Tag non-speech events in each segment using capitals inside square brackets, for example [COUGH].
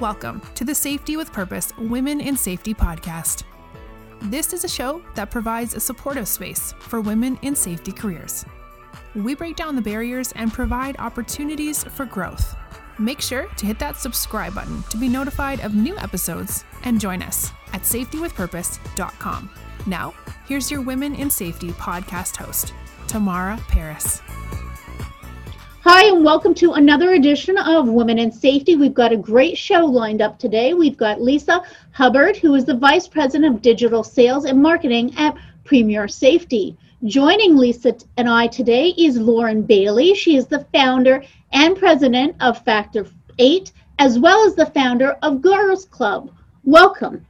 Welcome to the Safety with Purpose Women in Safety podcast. This is a show that provides a supportive space for women in safety careers. We break down the barriers and provide opportunities for growth. Make sure to hit that subscribe button to be notified of new episodes and join us at safetywithpurpose.com. Now, here's your Women in Safety podcast host, Tamara Paris. Hi, and welcome to another edition of Women in Safety. We've got a great show lined up today. We've got Lisa Hubbard, who is the Vice President of Digital Sales and Marketing at Premier Safety. Joining Lisa and I today is Lauren Bailey. She is the founder and president of Factor 8, as well as the founder of Girls Club. Welcome.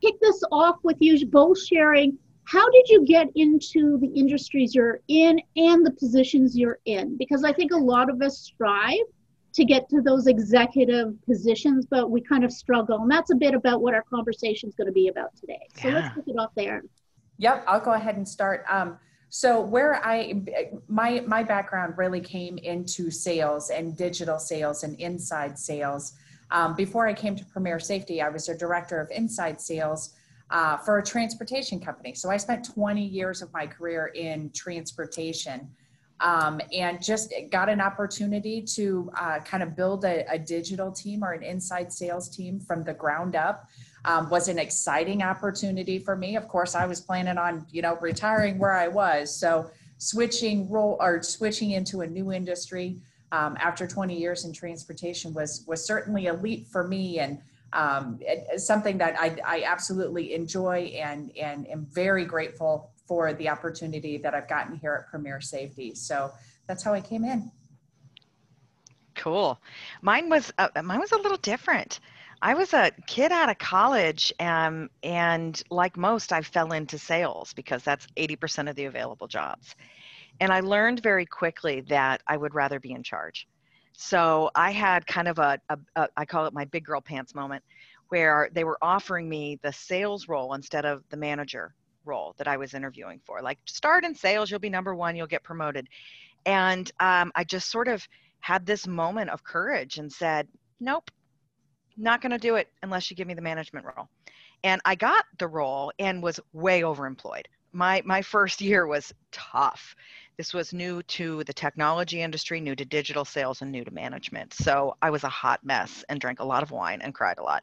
Kick this off with you both sharing how did you get into the industries you're in and the positions you're in? Because I think a lot of us strive to get to those executive positions, but we kind of struggle. And that's a bit about what our conversation is going to be about today. So yeah. let's kick it off there. Yep, I'll go ahead and start. Um, so where I my my background really came into sales and digital sales and inside sales. Um, before I came to Premier Safety, I was a director of inside sales uh, for a transportation company. So I spent 20 years of my career in transportation. Um, and just got an opportunity to uh, kind of build a, a, digital team or an inside sales team from the ground up um, was an exciting opportunity for me of course i was planning on you know retiring where i was so switching role or switching into a new industry um, after 20 years in transportation was was certainly a leap for me and um, something that I, I absolutely enjoy and, and am very grateful for the opportunity that I've gotten here at Premier Safety. So that's how I came in. Cool. Mine was uh, mine was a little different. I was a kid out of college, um, and like most, I fell into sales because that's 80% of the available jobs. And I learned very quickly that I would rather be in charge. So I had kind of a, a, a I call it my big girl pants moment where they were offering me the sales role instead of the manager role that I was interviewing for. Like, start in sales, you'll be number one, you'll get promoted. And um, I just sort of had this moment of courage and said, nope, not going to do it unless you give me the management role. And I got the role and was way overemployed. My, my first year was tough. This was new to the technology industry, new to digital sales, and new to management. So I was a hot mess and drank a lot of wine and cried a lot.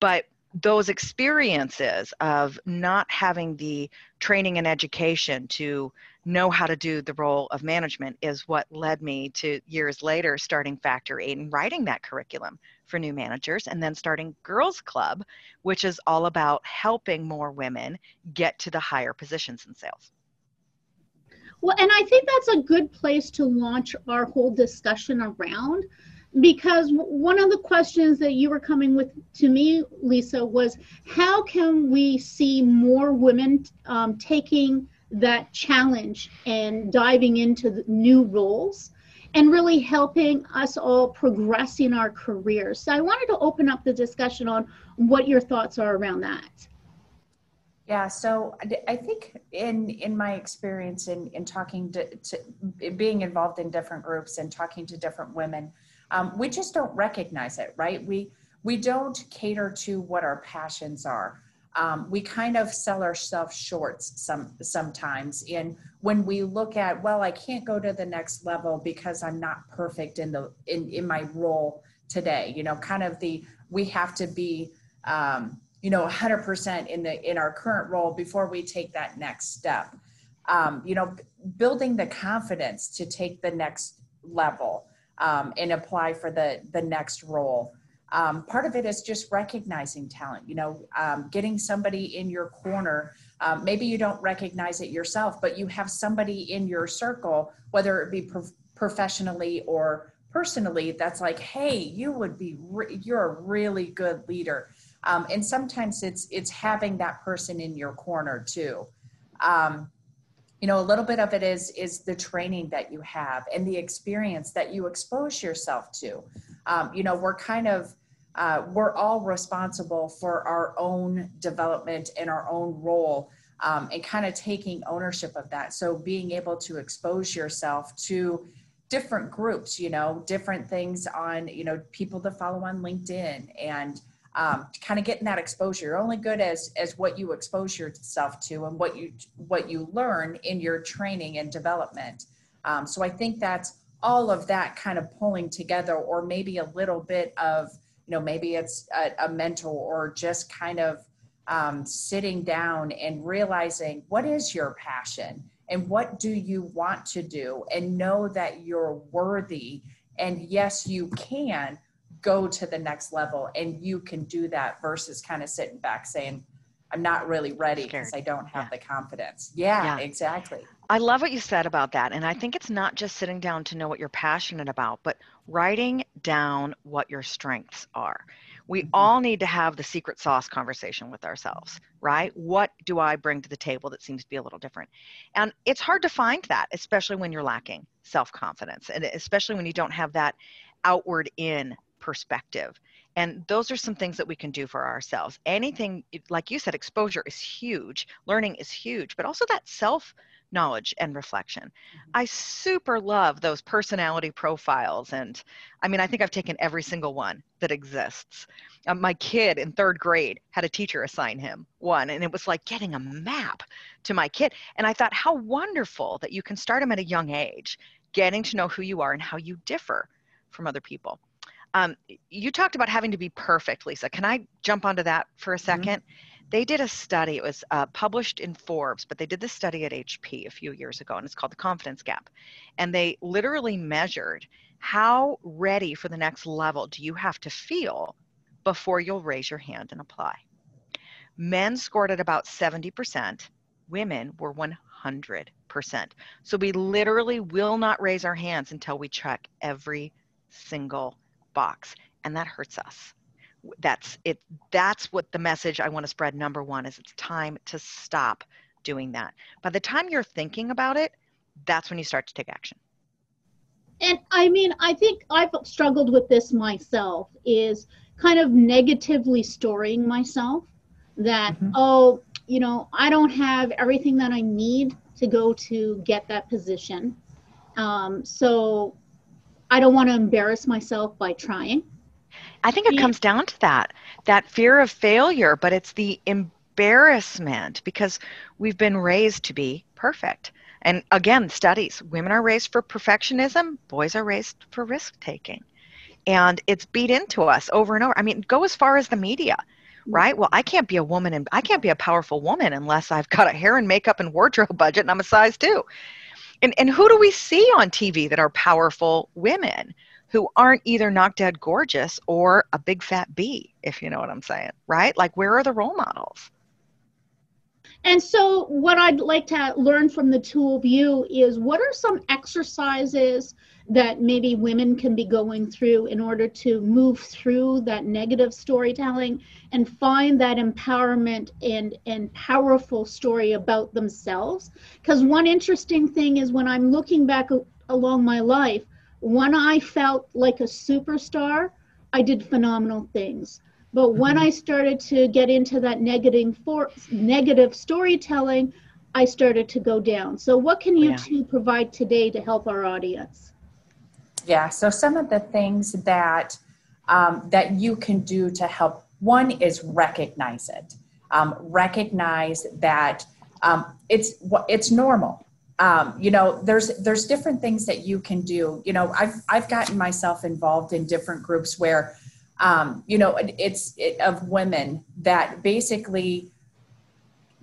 But those experiences of not having the training and education to know how to do the role of management is what led me to years later starting Factor 8 and writing that curriculum for new managers and then starting Girls Club, which is all about helping more women get to the higher positions in sales. Well, and I think that's a good place to launch our whole discussion around because one of the questions that you were coming with to me, Lisa, was how can we see more women um, taking that challenge and diving into new roles and really helping us all progress in our careers? So I wanted to open up the discussion on what your thoughts are around that. Yeah, so I think in in my experience in in talking to, to being involved in different groups and talking to different women, um, we just don't recognize it, right? We we don't cater to what our passions are. Um, we kind of sell ourselves short some sometimes. And when we look at, well, I can't go to the next level because I'm not perfect in the in in my role today. You know, kind of the we have to be. Um, you know 100% in the in our current role before we take that next step. Um, you know building the confidence to take the next level um, and apply for the the next role. Um, part of it is just recognizing talent you know um, getting somebody in your corner. Um, maybe you don't recognize it yourself but you have somebody in your circle whether it be pro- professionally or personally that's like hey you would be re- you're a really good leader um, and sometimes it's it's having that person in your corner too. Um, you know a little bit of it is is the training that you have and the experience that you expose yourself to. Um, you know we're kind of uh, we're all responsible for our own development and our own role um, and kind of taking ownership of that. So being able to expose yourself to different groups you know different things on you know people to follow on linkedin and um, kind of getting that exposure. You're only good as as what you expose yourself to and what you what you learn in your training and development. Um, so i think that's all of that kind of pulling together or maybe a little bit of you know maybe it's a, a or just kind of um, sitting down and realizing what is your passion and what do you want to do and know that you're worthy and yes you can go to the next level and you can do that versus kind of sitting back saying i'm not really ready because i don't have yeah. the confidence yeah, yeah exactly i love what you said about that and i think it's not just sitting down to know what you're passionate about but writing down what your strengths are we mm-hmm. all need to have the secret sauce conversation with ourselves, right? What do I bring to the table that seems to be a little different? And it's hard to find that, especially when you're lacking self confidence, and especially when you don't have that outward in perspective. And those are some things that we can do for ourselves. Anything, like you said, exposure is huge, learning is huge, but also that self knowledge and reflection. Mm-hmm. I super love those personality profiles. And I mean, I think I've taken every single one that exists. Um, my kid in third grade had a teacher assign him one, and it was like getting a map to my kid. And I thought, how wonderful that you can start them at a young age, getting to know who you are and how you differ from other people. Um, you talked about having to be perfect, Lisa. Can I jump onto that for a 2nd mm-hmm they did a study. It was uh, published in Forbes, but they did this study at HP a few years ago, and it's called the Confidence Gap. And they literally measured how ready for the next level do you have to feel before you'll raise your hand and apply. Men scored at about 70%, women were 100%. So we literally will not raise our hands until we check every single box, and that hurts us. That's it that's what the message i want to spread number one is it's time to stop doing that. By the time you're thinking about it that's when you start to take action. And i mean i think i've struggled with this myself is kind of negatively storing myself that mm-hmm. oh you know i don't have everything that i need to go to get that position. Um, so i don't want to embarrass myself by trying I think it comes down to that that fear of failure, but it's the embarrassment because we've been raised to be perfect. And again, studies women are raised for perfectionism, boys are raised for risk taking. And it's beat into us over and over. I mean, go as far as the media, mm-hmm. right? Well, I can't be a woman and I can't be a powerful woman unless I've got a hair and makeup and wardrobe [LAUGHS] budget and I'm a size two. And, and who do we see on TV that are powerful women? who aren't either knock dead gorgeous or a big fat bee, if you know what I'm saying, right? Like, where are the role models? And so, what I'd like to learn from the two of you is what are some exercises that maybe women can be going through in order to move through that negative storytelling and find that empowerment and, and powerful story about themselves? Because one interesting thing is when I'm looking back along my life, when I felt like a superstar, I did phenomenal things. But when mm-hmm. I started to get into that negative for negative storytelling, I started to go down. So what can you yeah. two provide today to help our audience? Yeah, so some of the things that um, that you can do to help one is recognize it. Um, recognize that um, it's it's normal. Um, you know there's there's different things that you can do. You know i've i've gotten myself involved in different groups where um, you know it's it, of women that basically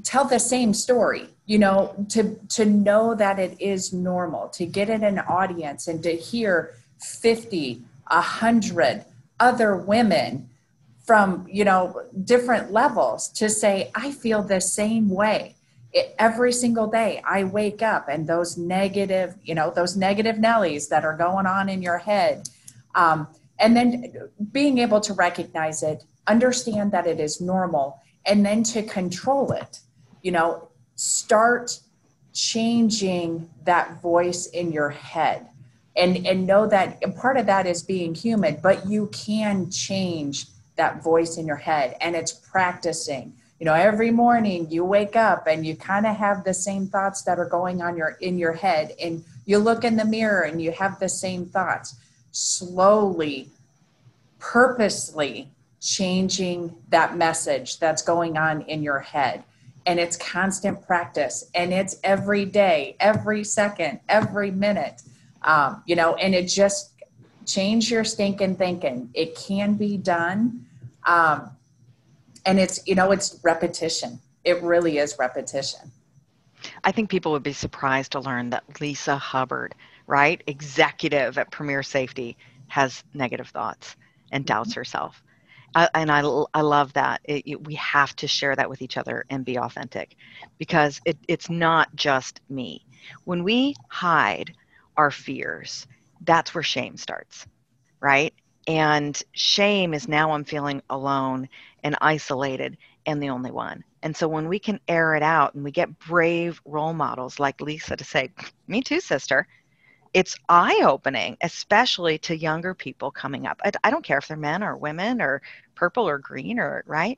tell the same story you know to to know that it is normal to get in an audience and to hear 50 100 other women from you know different levels to say i feel the same way it, every single day I wake up and those negative, you know, those negative Nellies that are going on in your head. Um, and then being able to recognize it, understand that it is normal, and then to control it, you know, start changing that voice in your head and and know that part of that is being human but you can change that voice in your head and it's practicing you know every morning you wake up and you kind of have the same thoughts that are going on your in your head and You look in the mirror and you have the same thoughts. Slowly, purposely changing that message that's going on in your head. And it's constant practice and it's every day, every second, every minute. Um, you know, and it just change your stinking thinking. It can be done. Um, and it's, you know, it's repetition. It really is repetition. I think people would be surprised to learn that Lisa Hubbard, right, executive at Premier Safety, has negative thoughts and doubts mm-hmm. herself. Uh, and I, I love that. It, it, we have to share that with each other and be authentic because it, it's not just me. When we hide our fears, that's where shame starts, right? And shame is now I'm feeling alone and isolated and the only one. And so when we can air it out and we get brave role models like Lisa to say, Me too, sister, it's eye opening, especially to younger people coming up. I, I, don't care if they're men or women or purple or green or right.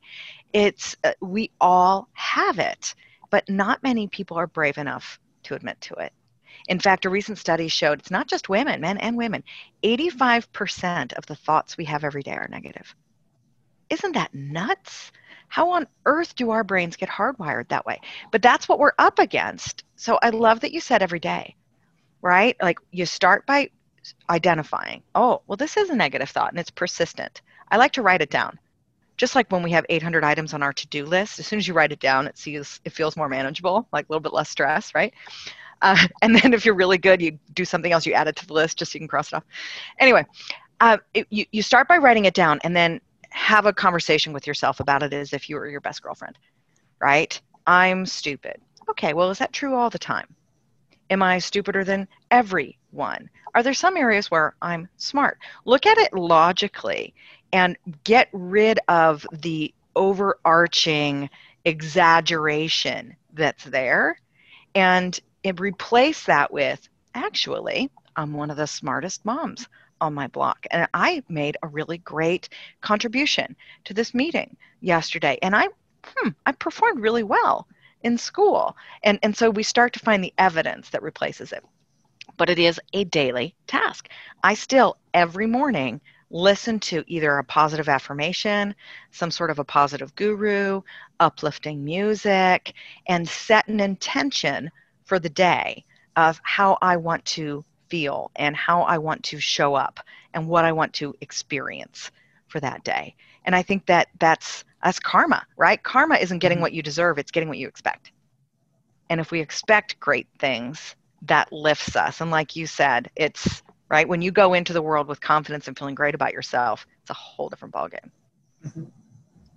It's uh, we all have it, but not many people are brave enough to admit to it. In fact, a recent study showed it's not just women, men and women. 85% of the thoughts we have every day are negative. Isn't that nuts? How on earth do our brains get hardwired that way? But that's what we're up against. So I love that you said every day right? Like you start by identifying, oh, well, this is a negative thought and it's persistent. I like to write it down. Just like when we have 800 items on our to-do list, as soon as you write it down, it sees it feels more manageable, like a little bit less stress, right? Uh, [LAUGHS] and then if you're really good, you do something else, you add it to the list just so you can cross it off. Anyway, uh, it, you, you start by writing it down and then have a conversation with yourself about it as if you were your best girlfriend, right? I'm stupid. Okay, well, is that true all the time? Am I stupider than everyone? Are there some areas where I'm smart? Look at it logically and get rid of the overarching exaggeration that's there and, replace that with actually, I'm one of the smartest moms on my block. And I made a really great contribution to this meeting yesterday. And I, hmm, I performed really well in school. And, and so we start to find the evidence that replaces it. But it is a daily task. I still, every morning, listen to either a positive affirmation, some sort of a positive guru, uplifting music, and set an intention for the day of how I want to feel and how I want to show up and what I want to experience for that day. And I think that that's that's karma, right? Karma isn't getting mm-hmm. what you deserve, it's getting what you expect. And if we expect great things, that lifts us. And like you said, it's right when you go into the world with confidence and feeling great about yourself, it's a whole different ballgame. Mm-hmm.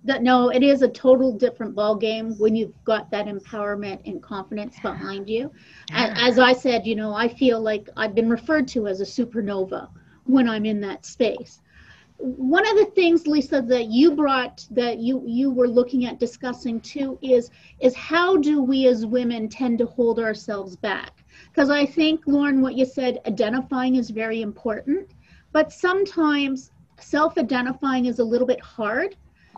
That, no, it is a total different ball game when you've got that empowerment and confidence behind you. Yeah. As I said, you know, I feel like I've been referred to as a supernova when I'm in that space one of the things lisa that you brought that you you were looking at discussing too is is how do we as women tend to hold ourselves back because i think lauren what you said identifying is very important but sometimes self-identifying is a little bit hard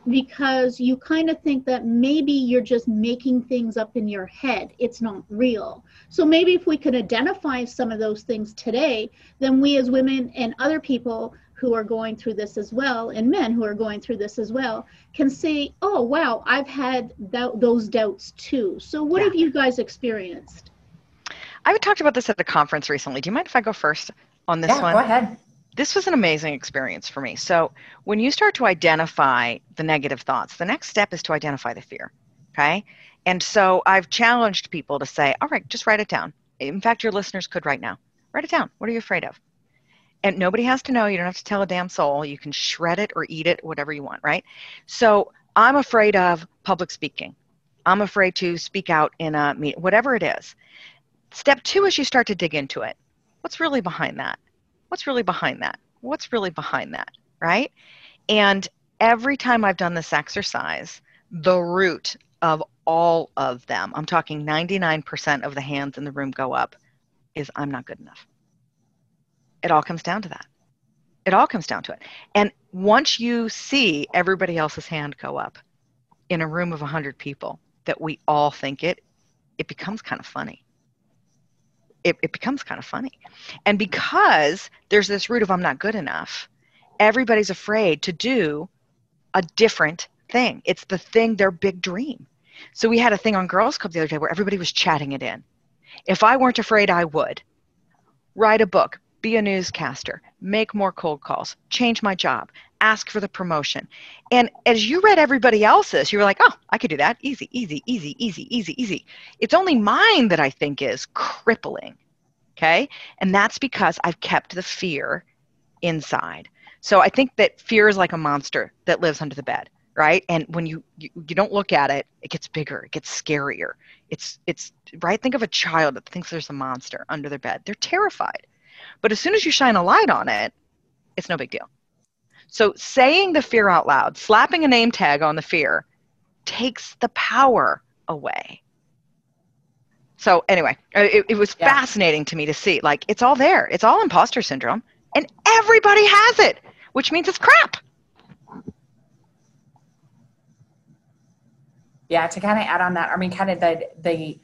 because you kind of think that maybe you're just making things up in your head. It's not real. So maybe if we could identify some of those things today, then we as women and other people who are going through this as well and men who are going through this as well can say oh wow i've had th- those doubts too. So what yeah. have you guys experienced? I talked about this at a conference recently. Do you mind if i go first on this yeah, one? go ahead. This was an amazing experience for me. So when you start to identify the negative thoughts the next step is to identify the fear okay? And so i've challenged people to say all right just write it down. In fact your listeners could right now. Write it down. What are you afraid of and nobody has to know. You don't have to tell a damn soul. You can shred it or eat it, whatever you want, right? So I'm afraid of public speaking. I'm afraid to speak out in a meeting, whatever it is. Step two is you start to dig into it. What's really behind that? What's really behind that? What's really behind that, right? And every time I've done this exercise, the root of all of them, I'm talking 99% of the hands in the room go up, is I'm not good enough. It all comes down to that. It all comes down to it. And once you see everybody else's hand go up in a room of 100 people that we all think it, it becomes kind of funny. it, it becomes kind of funny. And because there's this root of I'm not good enough, everybody's afraid to do a different thing. It's the thing, their big dream. So we had a thing on Girls Club the other day where everybody was chatting it in. If I weren't afraid, I would write a book, be a newscaster, make more cold calls, change my job, ask for the promotion. And as you read everybody else's, you were like, oh, I could do that. Easy, easy, easy, easy, easy, easy. It's only mine that I think is crippling. Okay. And that's because I've kept the fear inside. So I think that fear is like a monster that lives under the bed right and when you, you you don't look at it it gets bigger it gets scarier it's it's right think of a child that thinks there's a monster under their bed they're terrified but as soon as you shine a light on it it's no big deal. So saying the fear out loud slapping a name tag on the fear takes the power away. So anyway uh, it, it was yeah. fascinating to me to see like it's all there. It's all imposter syndrome and everybody has it which means it's crap. Yeah to kind of add on that i mean kind of the the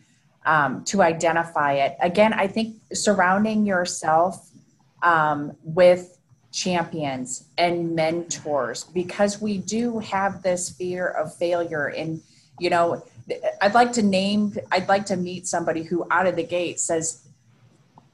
um, to identify it. Again i think surrounding yourself um, with champions and mentors because we do have this fear of failure. And you know i'd like to name i'd like to meet somebody who out of the gate says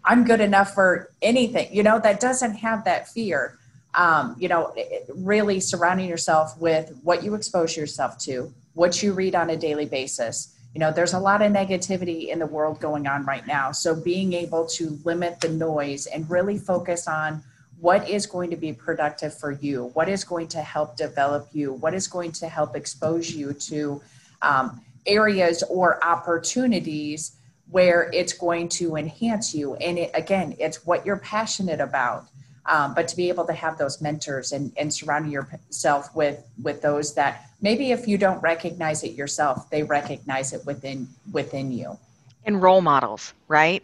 i'm good enough for anything. You know that doesn't have that fear. Um, you know really surrounding yourself with what you expose yourself to what you read on a daily basis. You know, there's a lot of negativity in the world going on right now. So being able to limit the noise and really focus on what is going to be productive for you, what is going to help develop you, what is going to help expose you to um, areas or opportunities where it's going to enhance you. And it, again, it's what you're passionate about. Um, but to be able to have those mentors and, and surrounding yourself with with those that maybe if you don't recognize it yourself they recognize it within within you. And role models right?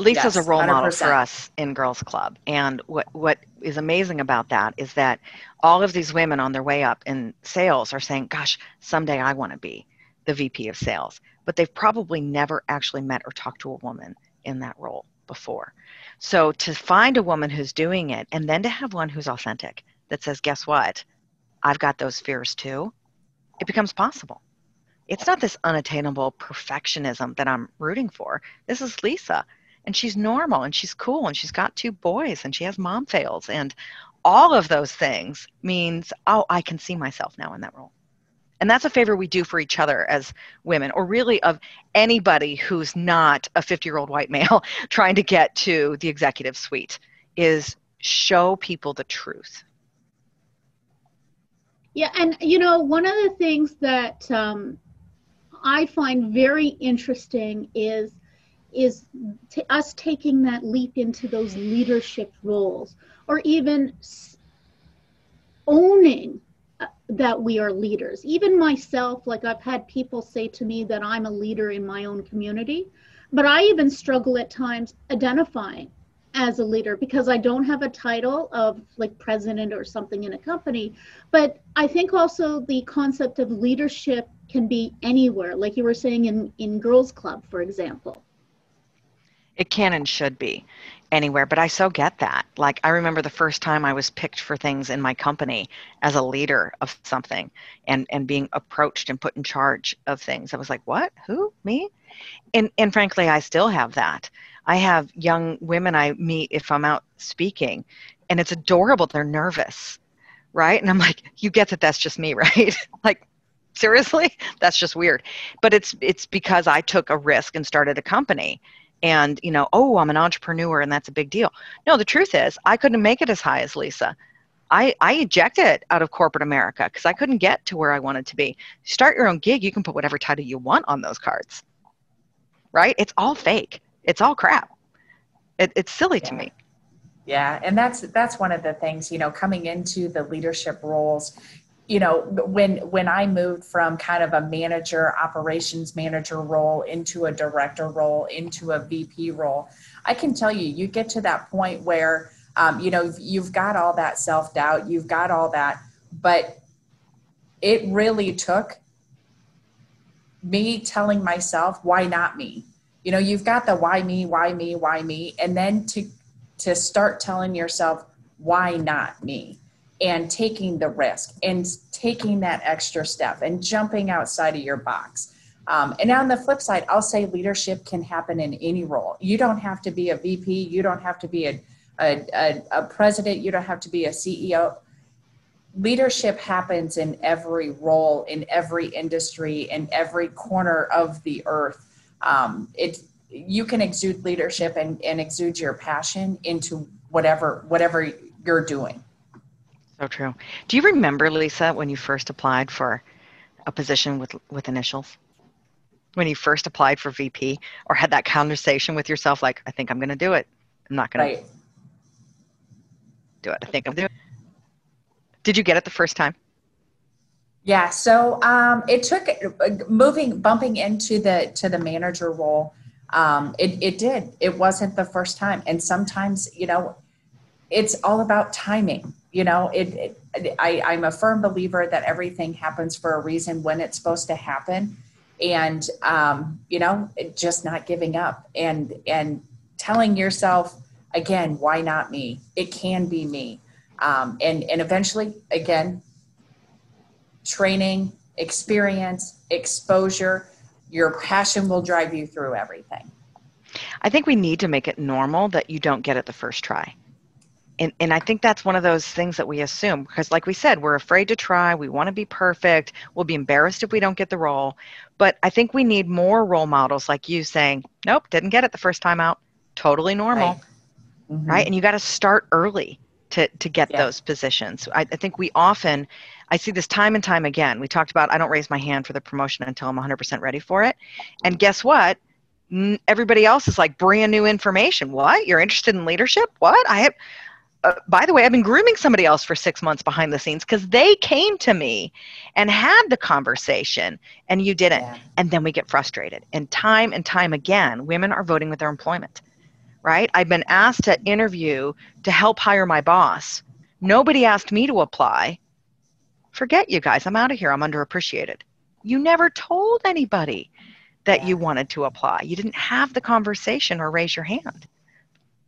Lisa's yes, a role 100%. model for us in girls club. And what what is amazing about that is that all of these women on their way up in sales are saying gosh someday i want to be the vp of sales. But they've probably never actually met or talked to a woman in that role before so to find a woman who's doing it and then to have one who's authentic that says guess what I've got those fears too, it becomes possible. It's not this unattainable perfectionism that I'm rooting for. This is Lisa, and she's normal and she's cool and she's got two boys and she has mom fails. And all of those things means, oh, I can see myself now in that role. And that's a favor we do for each other as women, or really of anybody who's not a 50 year old white male [LAUGHS] trying to get to the executive suite, is show people the truth. Yeah, and you know, one of the things that um, I find very interesting is is t- us taking that leap into those leadership roles, or even s- owning that we are leaders. Even myself, like I've had people say to me that I'm a leader in my own community, but I even struggle at times identifying as a leader because I don't have a title of like president or something in a company. But I think also the concept of leadership can be anywhere, like you were saying in, in Girls Club, for example. It can and should be anywhere, but I so get that. Like, I remember the first time I was picked for things in my company as a leader of something and, and being approached and put in charge of things. I was like, what? Who? Me? And, and frankly, I still have that. I have young women I meet if I'm out speaking, and it's adorable. They're nervous, right? And I'm like, you get that that's just me, [LAUGHS] right? like, seriously, that's just weird. But it's it's because I took a risk and started a company. And you know, oh, I'm an entrepreneur, and that's a big deal. No, the truth is, I couldn't make it as high as Lisa. I, I ejected out of corporate America because I couldn't get to where I wanted to be. Start your own gig, you can put whatever title you want on those cards. Right? It's all fake it's all crap. It, it's silly yeah. to me. Yeah, and that's that's one of the things you know coming into the leadership roles. You know, when when I moved from kind of a manager, operations manager role into a director role, into a VP role, I can tell you, you get to that point where um, you know you've got all that self doubt, you've got all that, but it really took me telling myself, why not me? you know you've got the why me why me why me and then to to start telling yourself why not me and taking the risk and taking that extra step and jumping outside of your box. Um, and on the flip side i'll say leadership can happen in any role. You don't have to be a vp you don't have to be a, a, a, a president. You don't have to be a ceo leadership happens in every role in every industry in every corner of the earth. Um, it you can exude leadership and, and exude your passion into whatever whatever you're doing so true do you remember lisa when you first applied for a position with with initials when you first applied for vp or had that conversation with yourself like i think i'm going to do it i'm not going right. to do it i think i'm doing it did you get it the first time yeah, so um, it took moving, bumping into the to the manager role. Um, it it did. It wasn't the first time, and sometimes you know, it's all about timing. You know, it. it I, I'm a firm believer that everything happens for a reason when it's supposed to happen, and um, you know, just not giving up and and telling yourself again, why not me? It can be me, um, and and eventually, again, training, experience, exposure, your passion will drive you through everything. I think we need to make it normal that you don't get it the first try. And, and I think that's one of those things that we assume because, like we said, we're afraid to try. We want to be perfect. We'll be embarrassed if we don't get the role. But I think we need more role models like you saying, Nope, didn't get it the first time out. Totally normal. Right. Mm-hmm. right? And you got to start early to, to get yeah. those positions. I, I think we often I see this time and time again. We talked about I don't raise my hand for the promotion until I'm 100% ready for it. And guess what? Everybody else is like brand new information. What? You're interested in leadership? What? I have. Uh, by the way, I've been grooming somebody else for six months behind the scenes because they came to me and had the conversation and you didn't. Yeah. And then we get frustrated. And time and time again, women are voting with their employment, right? I've been asked to interview to help hire my boss. Nobody asked me to apply forget you guys. I'm out of here. I'm underappreciated. You never told anybody that yeah. you wanted to apply. You didn't have the conversation or raise your hand.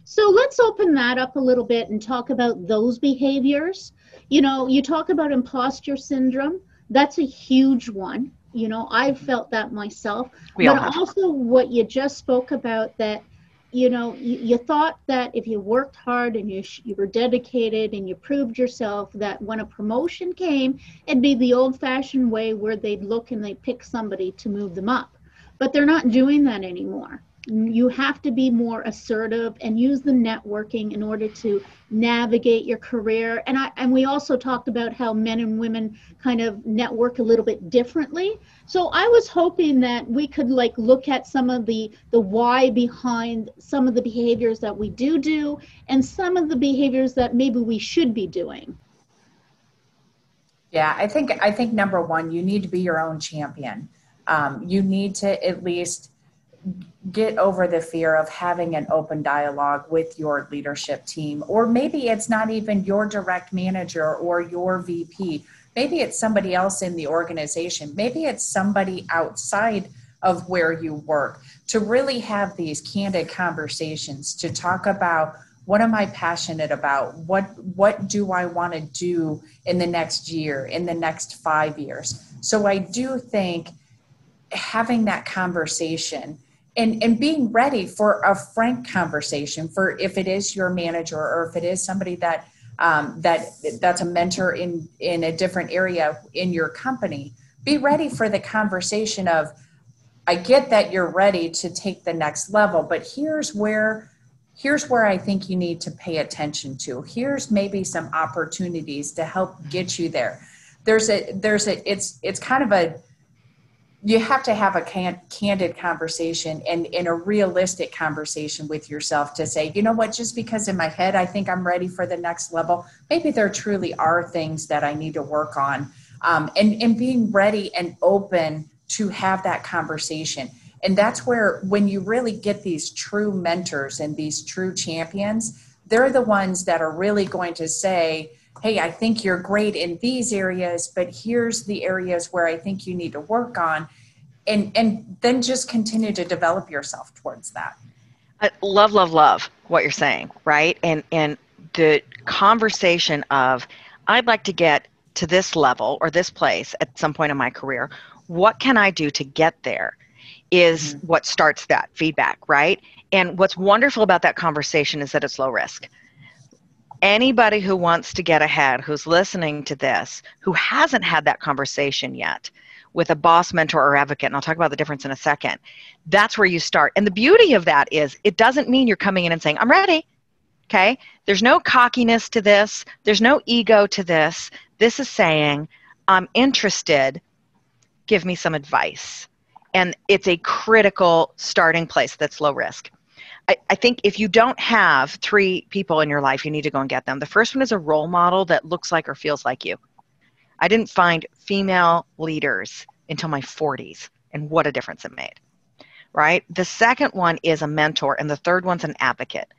So let's open that up a little bit and talk about those behaviors. You know, you talk about imposter syndrome. That's a huge one. You know, I've felt that myself. We but also what you just spoke about that you know you, you, thought that if you worked hard and you you were dedicated and you proved yourself that when a promotion came it'd be the old fashioned way where they'd look and they'd pick somebody to move them up but they're not doing that anymore you have to be more assertive and use the networking in order to navigate your career. And i and we also talked about how men and women kind of network a little bit differently. So i was hoping that we could like look at some of the the why behind some of the behaviors that we do do and some of the behaviors that maybe we should be doing. Yeah i think i think number one you need to be your own champion. Um, you need to at least get over the fear of having an open dialogue with your leadership team or maybe it's not even your direct manager or your vp maybe it's somebody else in the organization. Maybe it's somebody outside of where you work. To really have these candid conversations to talk about what am i passionate about? What what do i want to do in the next year in the next 5 years? So i do think having that conversation and and being ready for a frank conversation for if it is your manager or if it is somebody that um, that that's a mentor in in a different area in your company be ready for the conversation of i get that you're ready to take the next level but here's where here's where i think you need to pay attention to. Here's maybe some opportunities to help get you there. There's a there's a it's it's kind of a you have to have a can, candid conversation and in a realistic conversation with yourself to say you know what? Just because in my head i think i'm ready for the next level maybe there truly are things that i need to work on. Um, and and being ready and open to have that conversation. And that's where when you really get these true mentors and these true champions they're the ones that are really going to say hey, I think you're great in these areas, but here's the areas where I think you need to work on. and and then just continue to develop yourself towards that. I love love love what you're saying right? And and the conversation of i'd like to get to this level or this place at some point in my career. What can i do to get there? is mm-hmm. what starts that feedback right? And what's wonderful about that conversation is that it's low risk anybody who wants to get ahead who's listening to this who hasn't had that conversation yet with a boss, mentor, or advocate, and I'll talk about the difference in a second, that's where you start. And the beauty of that is it doesn't mean you're coming in and saying, I'm ready. Okay? There's no cockiness to this, there's no ego to this. This is saying, I'm interested, give me some advice. And it's a critical starting place that's low risk. I, I, think if you don't have three people in your life, you need to go and get them. The first one is a role model that looks like or feels like you. I didn't find female leaders until my 40s, and what a difference it made. Right? The second one is a mentor, and the third one's an advocate.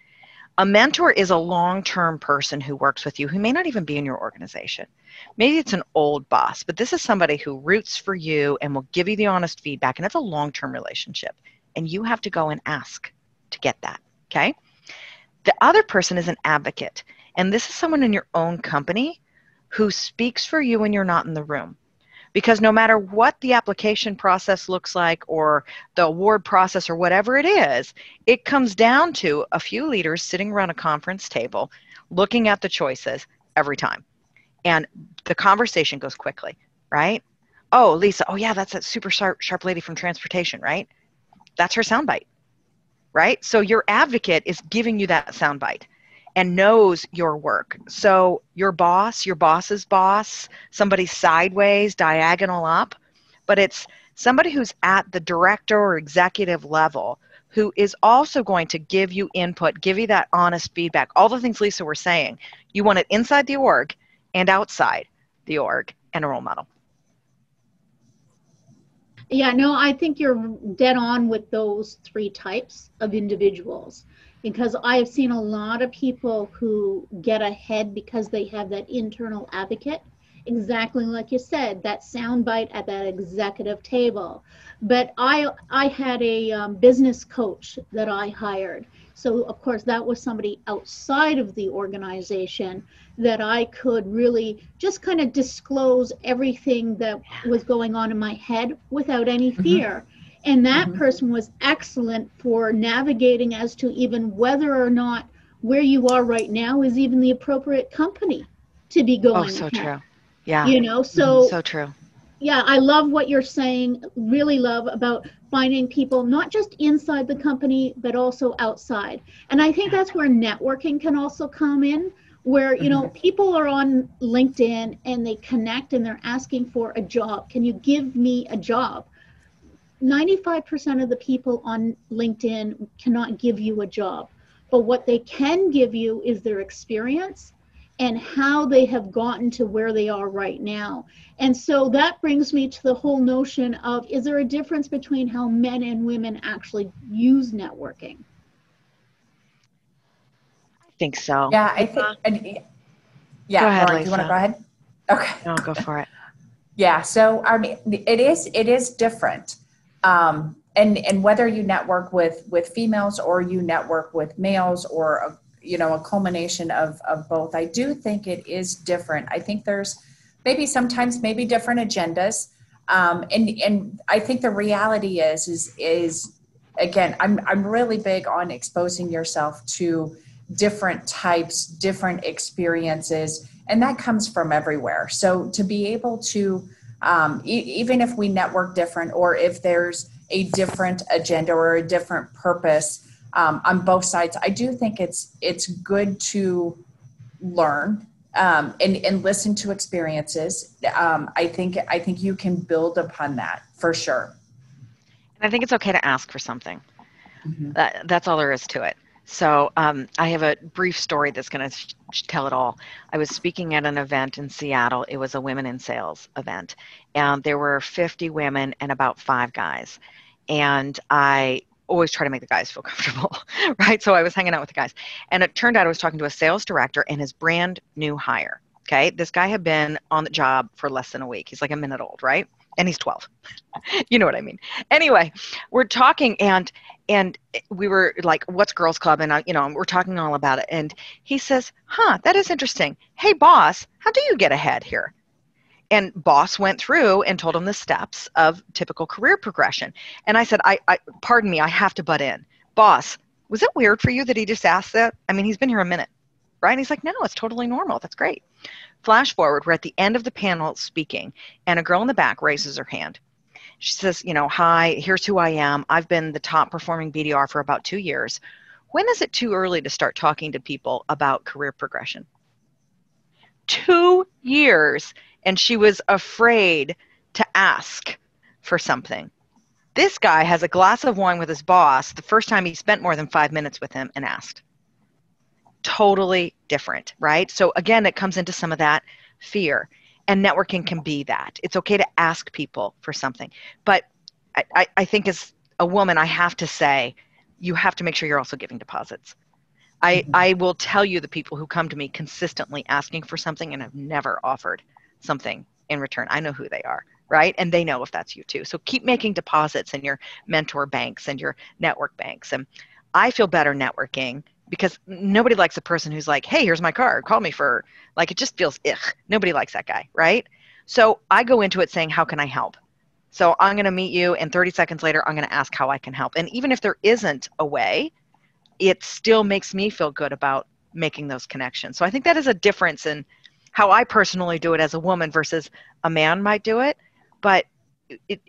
A mentor is a long term person who works with you who may not even be in your organization. Maybe it's an old boss, but this is somebody who roots for you and will give you the honest feedback, and it's a long term relationship. And you have to go and ask to get that. Okay? The other person is an advocate, and this is someone in your own company who speaks for you when you're not in the room. Because no matter what the application process looks like or the award process or whatever it is, it comes down to a few leaders sitting around a conference table looking at the choices every time. And the conversation goes quickly, right? Oh, Lisa, oh yeah, that's that super sharp, sharp lady from transportation, right? That's her soundbite, right? So your advocate is giving you that soundbite and knows your work. So your boss, your boss's boss, somebody sideways, diagonal up, but it's somebody who's at the director or executive level who is also going to give you input, give you that honest feedback. All the things Lisa were saying, you want it inside the org and outside the org and a role model. Yeah, no, I think you're dead on with those three types of individuals because I've seen a lot of people who get ahead because they have that internal advocate, exactly like you said, that soundbite at that executive table. But I I had a um, business coach that I hired. So of course that was somebody outside of the organization that I could really just kind of disclose everything that was going on in my head without any mm-hmm. fear. Mm-hmm and that mm-hmm. person was excellent for navigating as to even whether or not where you are right now is even the appropriate company to be oh, going. Oh, so ahead. true. Yeah. You know, so mm-hmm. so true. Yeah, I love what you're saying. Really love about finding people not just inside the company but also outside. And I think that's where networking can also come in where you know mm-hmm. people are on linkedin and they connect and they're asking for a job can you give me a job 95% of the people on LinkedIn cannot give you a job, but what they can give you is their experience and how they have gotten to where they are right now. And so that brings me to the whole notion of is there a difference between how men and women actually use networking? I think so. Yeah, I think. And, yeah, go ahead, Lauren, you want to go ahead? Okay. No, I'll go for it. [LAUGHS] yeah, so I mean, it is it is different um, and and whether you network with with females or you network with males or a, you know a culmination of of both. I do think it is different. I think there's maybe sometimes maybe different agendas. Um, and and i think the reality is is is again i'm i'm really big on exposing yourself to different types different experiences and that comes from everywhere. So to be able to um, e- even if we network different or if there's a different agenda or a different purpose um, on both sides i do think it's it's good to learn um, and, and listen to experiences um, i think i think you can build upon that for sure and i think it's okay to ask for something mm-hmm. that, that's all there is to it so um, I have a brief story that's going to sh- tell it all. I was speaking at an event in Seattle. It was a women in sales event, and there were 50 women and about five guys. And I always try to make the guys feel [LAUGHS] comfortable, right? So I was hanging out with the guys, and it turned out I was talking to a sales director and his brand new hire. Okay, this guy had been on the job for less than a week. He's like a minute old, right? and he's 12 [LAUGHS] you know what i mean anyway we're talking and and we were like what's girls club and I, you know we're talking all about it and he says huh that is interesting hey boss how do you get ahead here and boss went through and told him the steps of typical career progression. And i said I, I pardon me i have to butt in. Boss was it weird for you that he just asked that? I mean he's been here a minute right? And he's like no it's totally normal. That's great. Flash forward we're at the end of the panel speaking and a girl in the back raises her hand. She says you know hi here's who i am. I've been the top performing bdr for about two years. When is it too early to start talking to people about career progression? Two years and she was afraid to ask for something. This guy has a glass of wine with his boss the first time he spent more than five minutes with him and asked. Totally different, right? So, again, it comes into some of that fear. And networking can be that. It's okay to ask people for something. But I, I, I think as a woman, I have to say, you have to make sure you're also giving deposits. I, mm-hmm. I will tell you the people who come to me consistently asking for something and have never offered something in return. I know who they are, right? And they know if that's you too. So keep making deposits in your mentor banks and your network banks. And I feel better networking because nobody likes a person who's like, hey, here's my card, call me for, like, it just feels, ugh. Nobody likes that guy, right? So I go into it saying, how can I help? So I'm going to meet you, and 30 seconds later, I'm going to ask how I can help. And even if there isn't a way, it still makes me feel good about making those connections. So I think that is a difference in how I personally do it as a woman versus a man might do it. But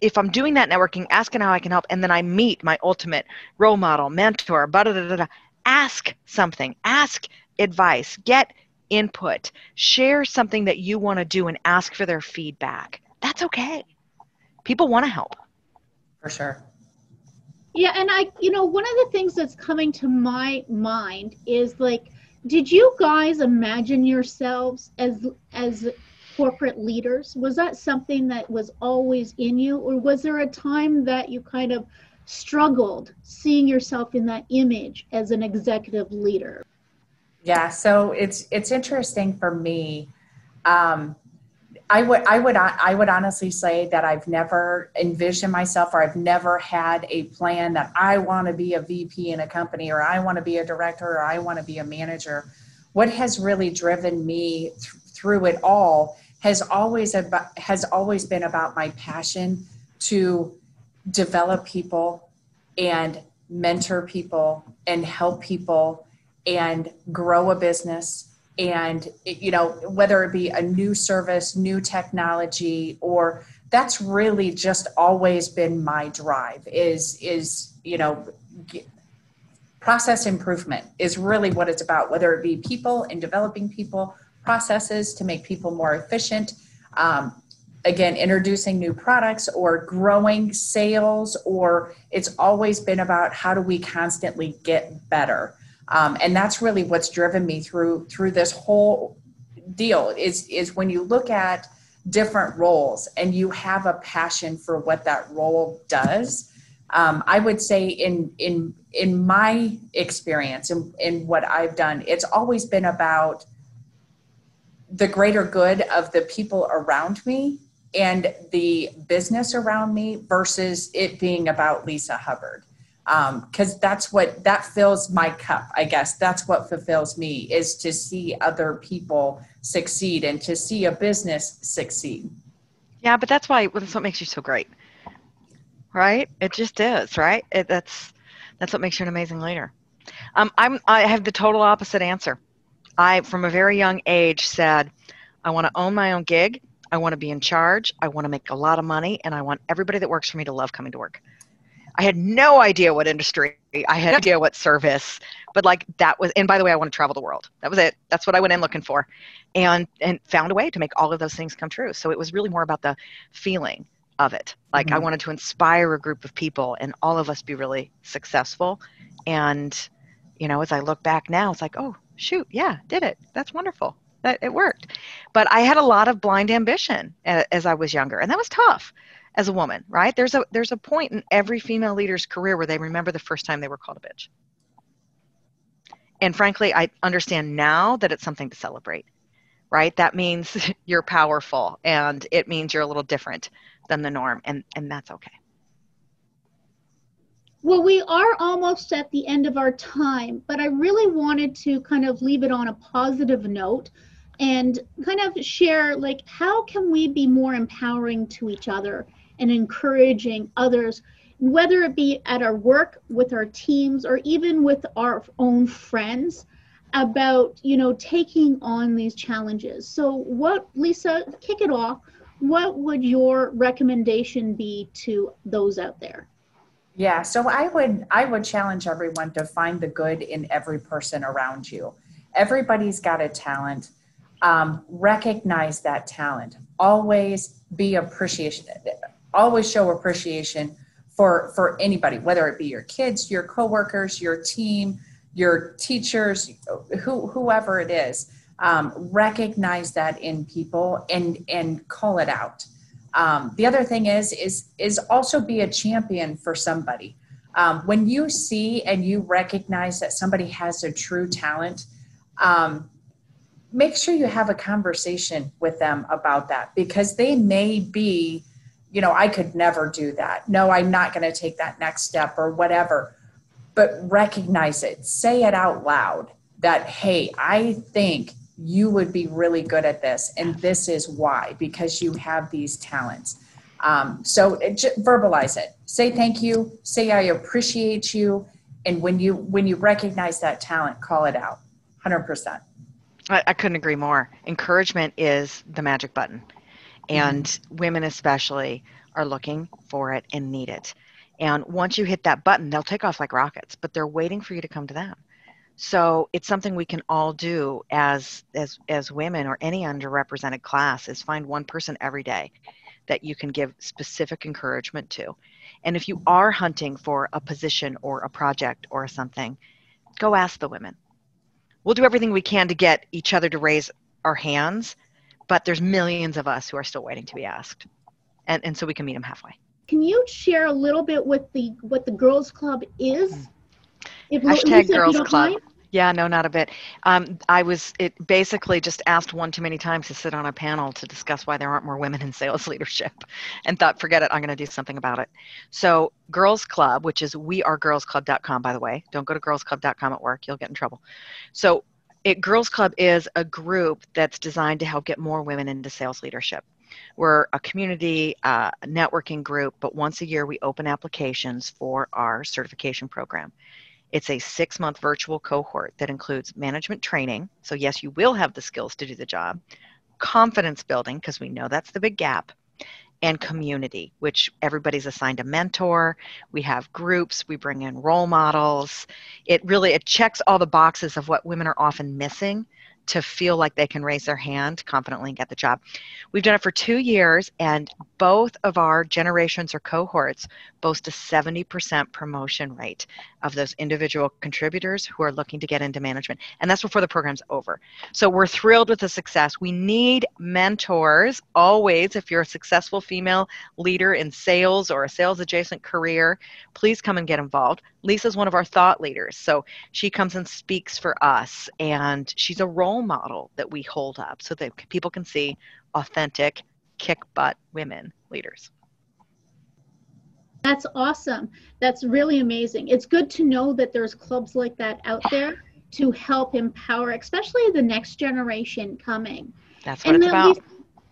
if I'm doing that networking, asking how I can help, and then I meet my ultimate role model, mentor, blah, blah, blah, blah, ask something, ask advice, get input, share something that you want to do, and ask for their feedback. That's okay. People want to help. For sure. Yeah, and I, you know, one of the things that's coming to my mind is like, did you guys imagine yourselves as as corporate leaders? Was that something that was always in you, or was there a time that you kind of struggled seeing yourself in that image as an executive leader? Yeah, so it's it's interesting for me. Um, I would I would I would honestly say that I've never envisioned myself or I've never had a plan that I want to be a VP in a company or I want to be a director or I want to be a manager. What has really driven me th- through it all has always about, has always been about my passion to develop people and mentor people and help people and grow a business and you know whether it be a new service new technology or that's really just always been my drive is is you know process improvement is really what it's about whether it be people and developing people processes to make people more efficient um, again introducing new products or growing sales or it's always been about how do we constantly get better um, and that's really what's driven me through through this whole deal is is when you look at different roles and you have a passion for what that role does um, i would say in in in my experience and in, in what i've done it's always been about the greater good of the people around me and the business around me versus it being about lisa hubbard because um, that's what that fills my cup i guess. That's what fulfills me is to see other people succeed and to see a business succeed. Yeah but that's why that's what makes you so great. Right? It just is right? It, that's that's what makes you an amazing leader. Um, i'm i have the total opposite answer. I from a very young age said i want to own my own gig. I want to be in charge. I want to make a lot of money and i want everybody that works for me to love coming to work I had no idea what industry. I had no idea what service, but like that was. And by the way, I want to travel the world. That was it. That's what I went in looking for, and and found a way to make all of those things come true. So it was really more about the feeling of it. Like mm-hmm. I wanted to inspire a group of people and all of us be really successful. And you know, as I look back now, it's like, oh shoot, yeah, did it. That's wonderful. That it worked. But I had a lot of blind ambition as I was younger, and that was tough as a woman, right? There's a there's a point in every female leader's career where they remember the first time they were called a bitch. And frankly, I understand now that it's something to celebrate. right? That means [LAUGHS] you're powerful and it means you're a little different than the norm, and, and that's okay. Well, we are almost at the end of our time, but I really wanted to kind of leave it on a positive note and kind of share like how can we be more empowering to each other and encouraging others whether it be at our work with our teams or even with our own friends about you know taking on these challenges. So what lisa kick it off what would your recommendation be to those out there? Yeah so i would i would challenge everyone to find the good in every person around you. Everybody's got a talent. Um, recognize that talent. Always be appreciation always show appreciation for for anybody whether it be your kids your coworkers your team your teachers who, whoever it is um, recognize that in people and and call it out. Um, the other thing is is is also be a champion for somebody. Um, when you see and you recognize that somebody has a true talent um, make sure you have a conversation with them about that because they may be you know i could never do that. No i'm not going to take that next step or whatever. But recognize it. Say it out loud that hey i think you would be really good at this and this is why because you have these talents. Um, so it, verbalize it. Say thank you. Say i appreciate you. And when you when you recognize that talent call it out. 100% I, I couldn't agree more. Encouragement is the magic button, and mm-hmm. women especially are looking for it and need it. And once you hit that button, they'll take off like rockets, but they're waiting for you to come to them. So it's something we can all do as as as women or any underrepresented class is find one person every day that you can give specific encouragement to. And if you are hunting for a position or a project or something, go ask the women we'll do everything we can to get each other to raise our hands, but there's millions of us who are still waiting to be asked. And, and so we can meet them halfway. Can you share a little bit what the what the Girls Club is? Mm. If, Hashtag Lisa, Girls Club. Mind? Yeah, no, not a bit. Um, I was it basically just asked one too many times to sit on a panel to discuss why there aren't more women in sales [LAUGHS] leadership, and thought, forget it, I'm going to do something about it. So, Girls Club, which is wearegirlsclub.com, by the way. Don't go to girlsclub.com at work; you'll get in trouble. So, it Girls Club is a group that's designed to help get more women into sales leadership. We're a community uh, networking group, but once a year we open applications for our certification program. It's a six month virtual cohort that includes management training. So, yes, you will have the skills to do the job, confidence building, because we know that's the big gap, and community, which everybody's assigned a mentor. We have groups, we bring in role models. It really it checks all the boxes of what women are often missing to feel like they can raise their hand confidently and get the job. We've done it for two years, and both of our generations or cohorts boast a 70% promotion rate of those individual contributors who are looking to get into management. And that's before the program's over. So we're thrilled with the success. We need mentors always. If you're a successful female leader in sales or a sales adjacent career, please come and get involved. Lisa's one of our thought leaders. So she comes and speaks for us, and she's a role model that we hold up so that people can see authentic, kick butt women leaders. That's awesome. That's really amazing. It's good to know that there's clubs like that out there to help empower, especially the next generation coming. That's what and it's about.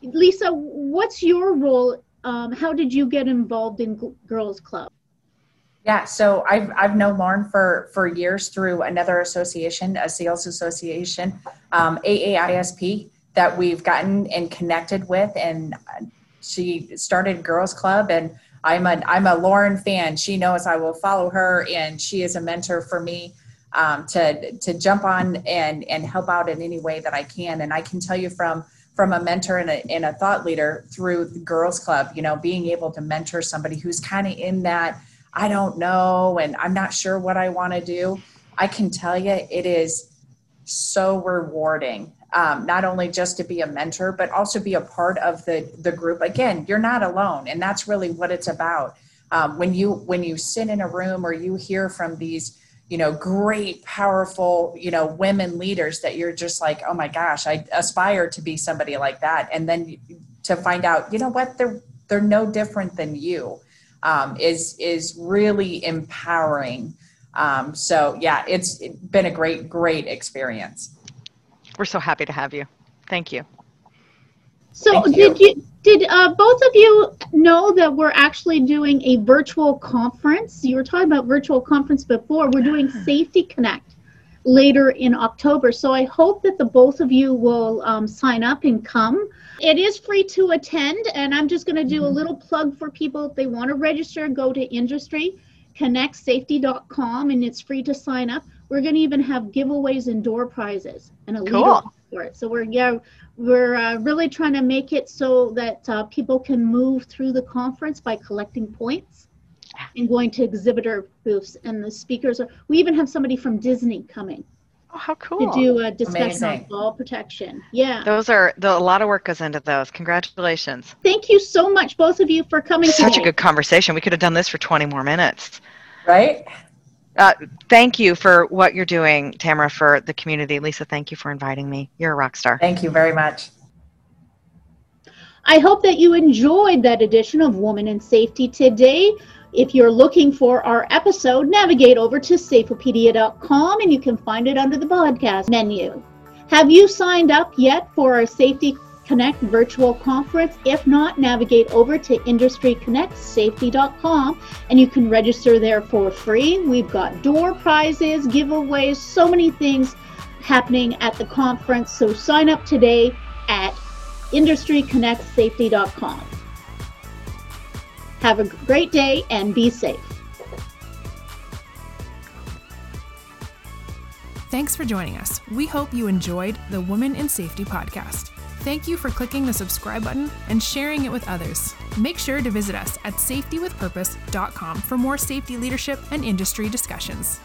Lisa, Lisa, what's your role? Um, how did you get involved in G- Girls Club? Yeah, so I've I've known Lauren for for years through another association, a sales association, um, AAISP, that we've gotten and connected with, and she started Girls Club, and I'm a I'm a Lauren fan. She knows I will follow her, and she is a mentor for me um, to to jump on and and help out in any way that I can. And I can tell you from from a mentor and a, and a thought leader through the Girls Club, you know, being able to mentor somebody who's kind of in that I don't know and I'm not sure what I want to do. I can tell you it is so rewarding um, not only just to be a mentor but also be a part of the the group. Again you're not alone and that's really what it's about. Um, when you when you sit in a room or you hear from these you know great powerful you know women leaders that you're just like oh my gosh i aspire to be somebody like that and then to find out you know what they're they're no different than you um, is is really empowering um, so yeah it's been a great great experience we're so happy to have you thank you so Thank did you, you did uh, both of you know that we're actually doing a virtual conference? You were talking about virtual conference before. We're doing Safety Connect later in October. So I hope that the both of you will um, sign up and come. It is free to attend, and I'm just going to do a mm-hmm. little plug for people. If they want to register, go to industryconnectsafety.com, and it's free to sign up. We're going to even have giveaways and door prizes and a cool. for it. So we're yeah we're uh, really trying to make it so that uh, people can move through the conference by collecting points and going to exhibitor booths. And the speakers are, we even have somebody from Disney coming. Oh, how cool. To do a discussion Amazing. on fall protection. Yeah. Those are, the, a lot of work goes into those. Congratulations. Thank you so much, both of you, for coming Such today. a good conversation. We could have done this for 20 more minutes. Right? Uh, thank you for what you're doing, Tamara, for the community. Lisa, thank you for inviting me. You're a rock star. Thank you very much. I hope that you enjoyed that edition of Woman in Safety today. If you're looking for our episode, navigate over to saferpedia.com and you can find it under the podcast menu. Have you signed up yet for our Safety Connect virtual conference. If not, navigate over to industryconnectsafety.com and you can register there for free. We've got door prizes, giveaways, so many things happening at the conference. So sign up today at industryconnectsafety.com. Have a great day and be safe. Thanks for joining us. We hope you enjoyed the Women in Safety podcast. Thank you for clicking the subscribe button and sharing it with others. Make sure to visit us at safetywithpurpose.com for more safety leadership and industry discussions.